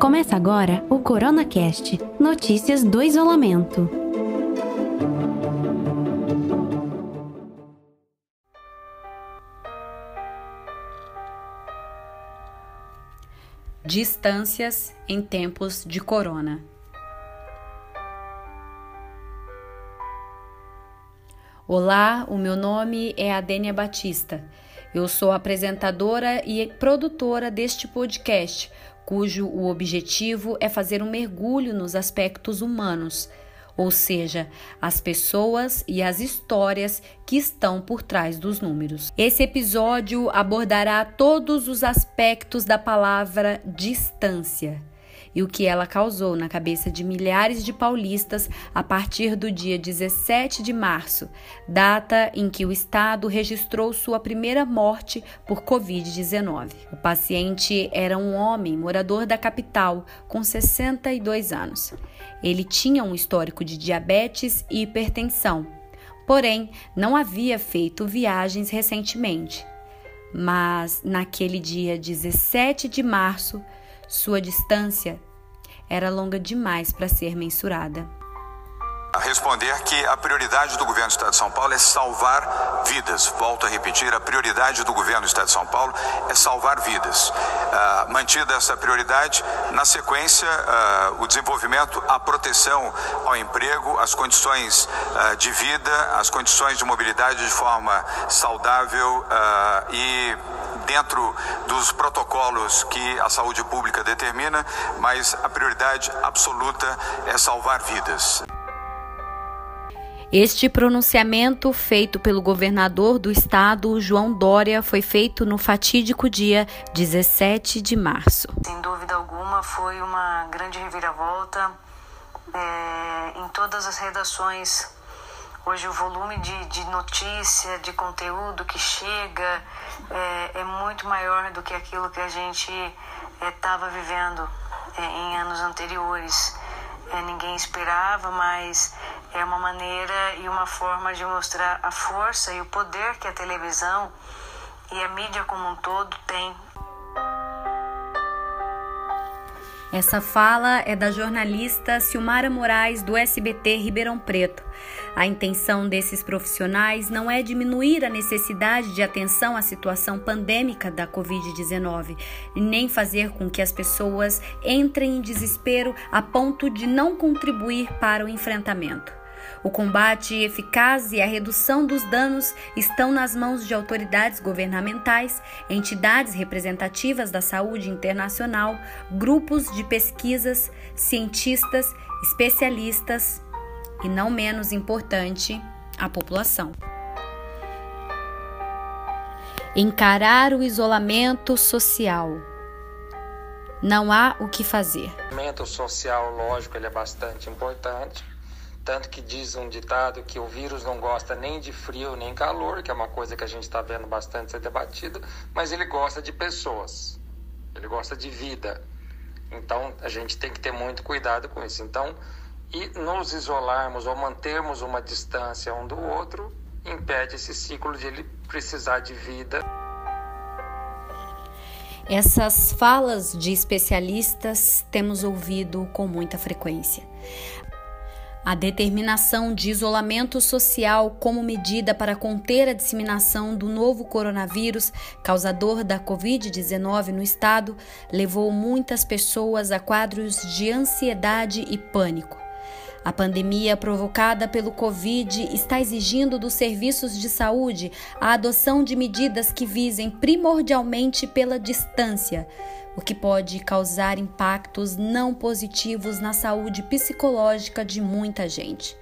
Começa agora o CoronaCast Notícias do Isolamento. Distâncias em tempos de corona. Olá, o meu nome é Adênia Batista. Eu sou apresentadora e produtora deste podcast, cujo o objetivo é fazer um mergulho nos aspectos humanos, ou seja, as pessoas e as histórias que estão por trás dos números. Esse episódio abordará todos os aspectos da palavra distância e o que ela causou na cabeça de milhares de paulistas a partir do dia 17 de março, data em que o estado registrou sua primeira morte por Covid-19. O paciente era um homem morador da capital com 62 anos. Ele tinha um histórico de diabetes e hipertensão, porém não havia feito viagens recentemente. Mas naquele dia 17 de março, sua distância era longa demais para ser mensurada. A responder que a prioridade do governo do Estado de São Paulo é salvar vidas. Volto a repetir, a prioridade do governo do Estado de São Paulo é salvar vidas. Uh, mantida essa prioridade, na sequência, uh, o desenvolvimento, a proteção ao emprego, as condições uh, de vida, as condições de mobilidade de forma saudável e dentro dos protocolos que a saúde pública determina, mas a prioridade absoluta é salvar vidas. Este pronunciamento, feito pelo governador do estado, João Dória, foi feito no fatídico dia 17 de março. Sem dúvida alguma, foi uma grande reviravolta é, em todas as redações Hoje o volume de, de notícia, de conteúdo que chega é, é muito maior do que aquilo que a gente estava é, vivendo é, em anos anteriores. É, ninguém esperava, mas é uma maneira e uma forma de mostrar a força e o poder que a televisão e a mídia como um todo tem Essa fala é da jornalista Silmara Moraes, do SBT Ribeirão Preto. A intenção desses profissionais não é diminuir a necessidade de atenção à situação pandêmica da Covid-19, nem fazer com que as pessoas entrem em desespero a ponto de não contribuir para o enfrentamento. O combate eficaz e a redução dos danos estão nas mãos de autoridades governamentais, entidades representativas da saúde internacional, grupos de pesquisas, cientistas, especialistas e, não menos importante, a população. Encarar o isolamento social. Não há o que fazer. O isolamento social, lógico, ele é bastante importante tanto que diz um ditado que o vírus não gosta nem de frio nem calor, que é uma coisa que a gente está vendo bastante ser debatida, mas ele gosta de pessoas, ele gosta de vida. Então a gente tem que ter muito cuidado com isso. Então, e nos isolarmos ou mantermos uma distância um do outro impede esse ciclo de ele precisar de vida. Essas falas de especialistas temos ouvido com muita frequência. A determinação de isolamento social como medida para conter a disseminação do novo coronavírus, causador da Covid-19 no estado, levou muitas pessoas a quadros de ansiedade e pânico. A pandemia provocada pelo Covid está exigindo dos serviços de saúde a adoção de medidas que visem primordialmente pela distância o que pode causar impactos não positivos na saúde psicológica de muita gente.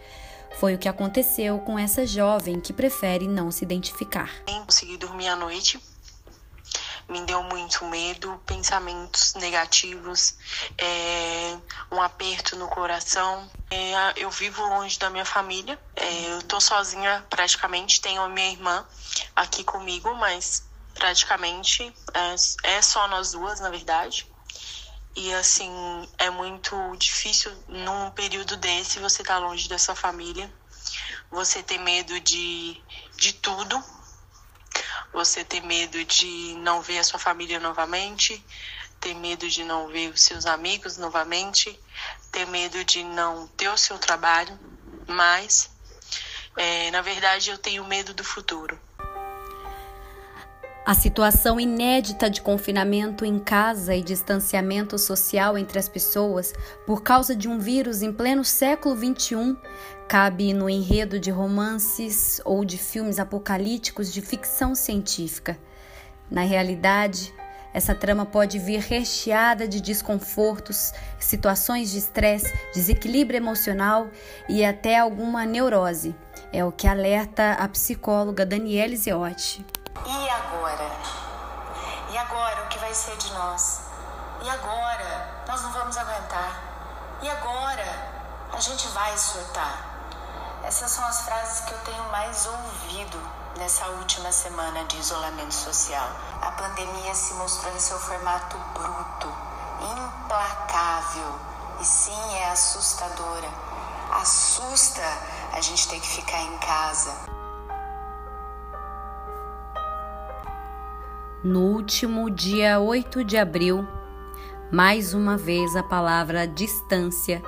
Foi o que aconteceu com essa jovem que prefere não se identificar. Consegui dormir à noite. Me deu muito medo, pensamentos negativos, é, um aperto no coração. É, eu vivo longe da minha família, é, eu tô sozinha praticamente. Tenho a minha irmã aqui comigo, mas praticamente. É, é só nós duas, na verdade. E assim, é muito difícil num período desse você estar tá longe da sua família. Você ter medo de, de tudo. Você ter medo de não ver a sua família novamente, ter medo de não ver os seus amigos novamente, ter medo de não ter o seu trabalho, mas é, na verdade eu tenho medo do futuro. A situação inédita de confinamento em casa e distanciamento social entre as pessoas por causa de um vírus em pleno século XXI cabe no enredo de romances ou de filmes apocalípticos de ficção científica. Na realidade, essa trama pode vir recheada de desconfortos, situações de estresse, desequilíbrio emocional e até alguma neurose. É o que alerta a psicóloga Daniele Ziotti. Agora? E agora o que vai ser de nós? E agora? Nós não vamos aguentar. E agora? A gente vai surtar. Essas são as frases que eu tenho mais ouvido nessa última semana de isolamento social. A pandemia se mostrou em seu formato bruto, implacável e sim é assustadora. Assusta a gente ter que ficar em casa. No último dia 8 de abril, mais uma vez a palavra distância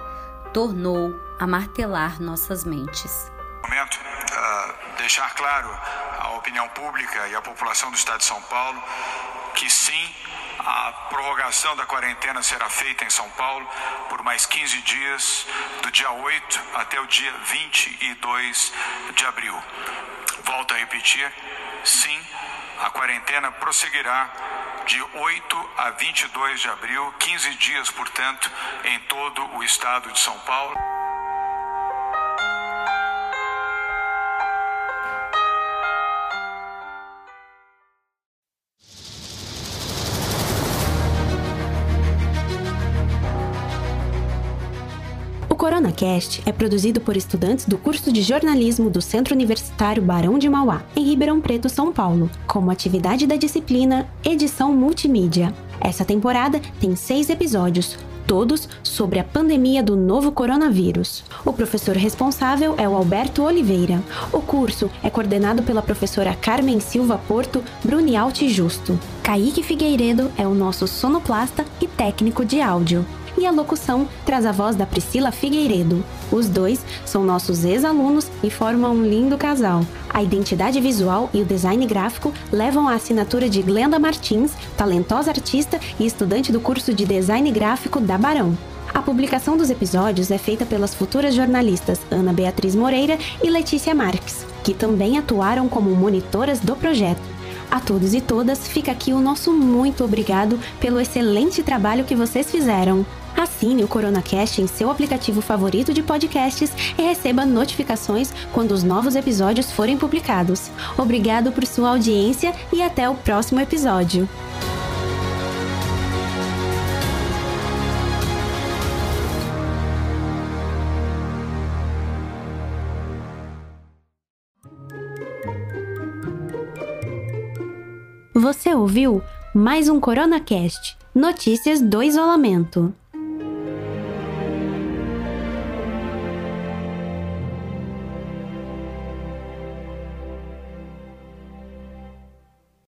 tornou a martelar nossas mentes. Momento uh, deixar claro à opinião pública e à população do Estado de São Paulo que sim, a prorrogação da quarentena será feita em São Paulo por mais 15 dias, do dia 8 até o dia 22 de abril. Volto a repetir, sim, a quarentena prosseguirá de 8 a 22 de abril, 15 dias, portanto, em todo o estado de São Paulo. CoronaCast é produzido por estudantes do curso de jornalismo do Centro Universitário Barão de Mauá, em Ribeirão Preto, São Paulo, como atividade da disciplina Edição Multimídia. Essa temporada tem seis episódios, todos sobre a pandemia do novo coronavírus. O professor responsável é o Alberto Oliveira. O curso é coordenado pela professora Carmen Silva Porto Brunialti Justo. Kaique Figueiredo é o nosso sonoplasta e técnico de áudio e a locução traz a voz da Priscila Figueiredo. Os dois são nossos ex-alunos e formam um lindo casal. A identidade visual e o design gráfico levam a assinatura de Glenda Martins, talentosa artista e estudante do curso de design gráfico da Barão. A publicação dos episódios é feita pelas futuras jornalistas Ana Beatriz Moreira e Letícia Marques, que também atuaram como monitoras do projeto. A todos e todas, fica aqui o nosso muito obrigado pelo excelente trabalho que vocês fizeram. Assine o CoronaCast em seu aplicativo favorito de podcasts e receba notificações quando os novos episódios forem publicados. Obrigado por sua audiência e até o próximo episódio. Você ouviu mais um CoronaCast Notícias do Isolamento.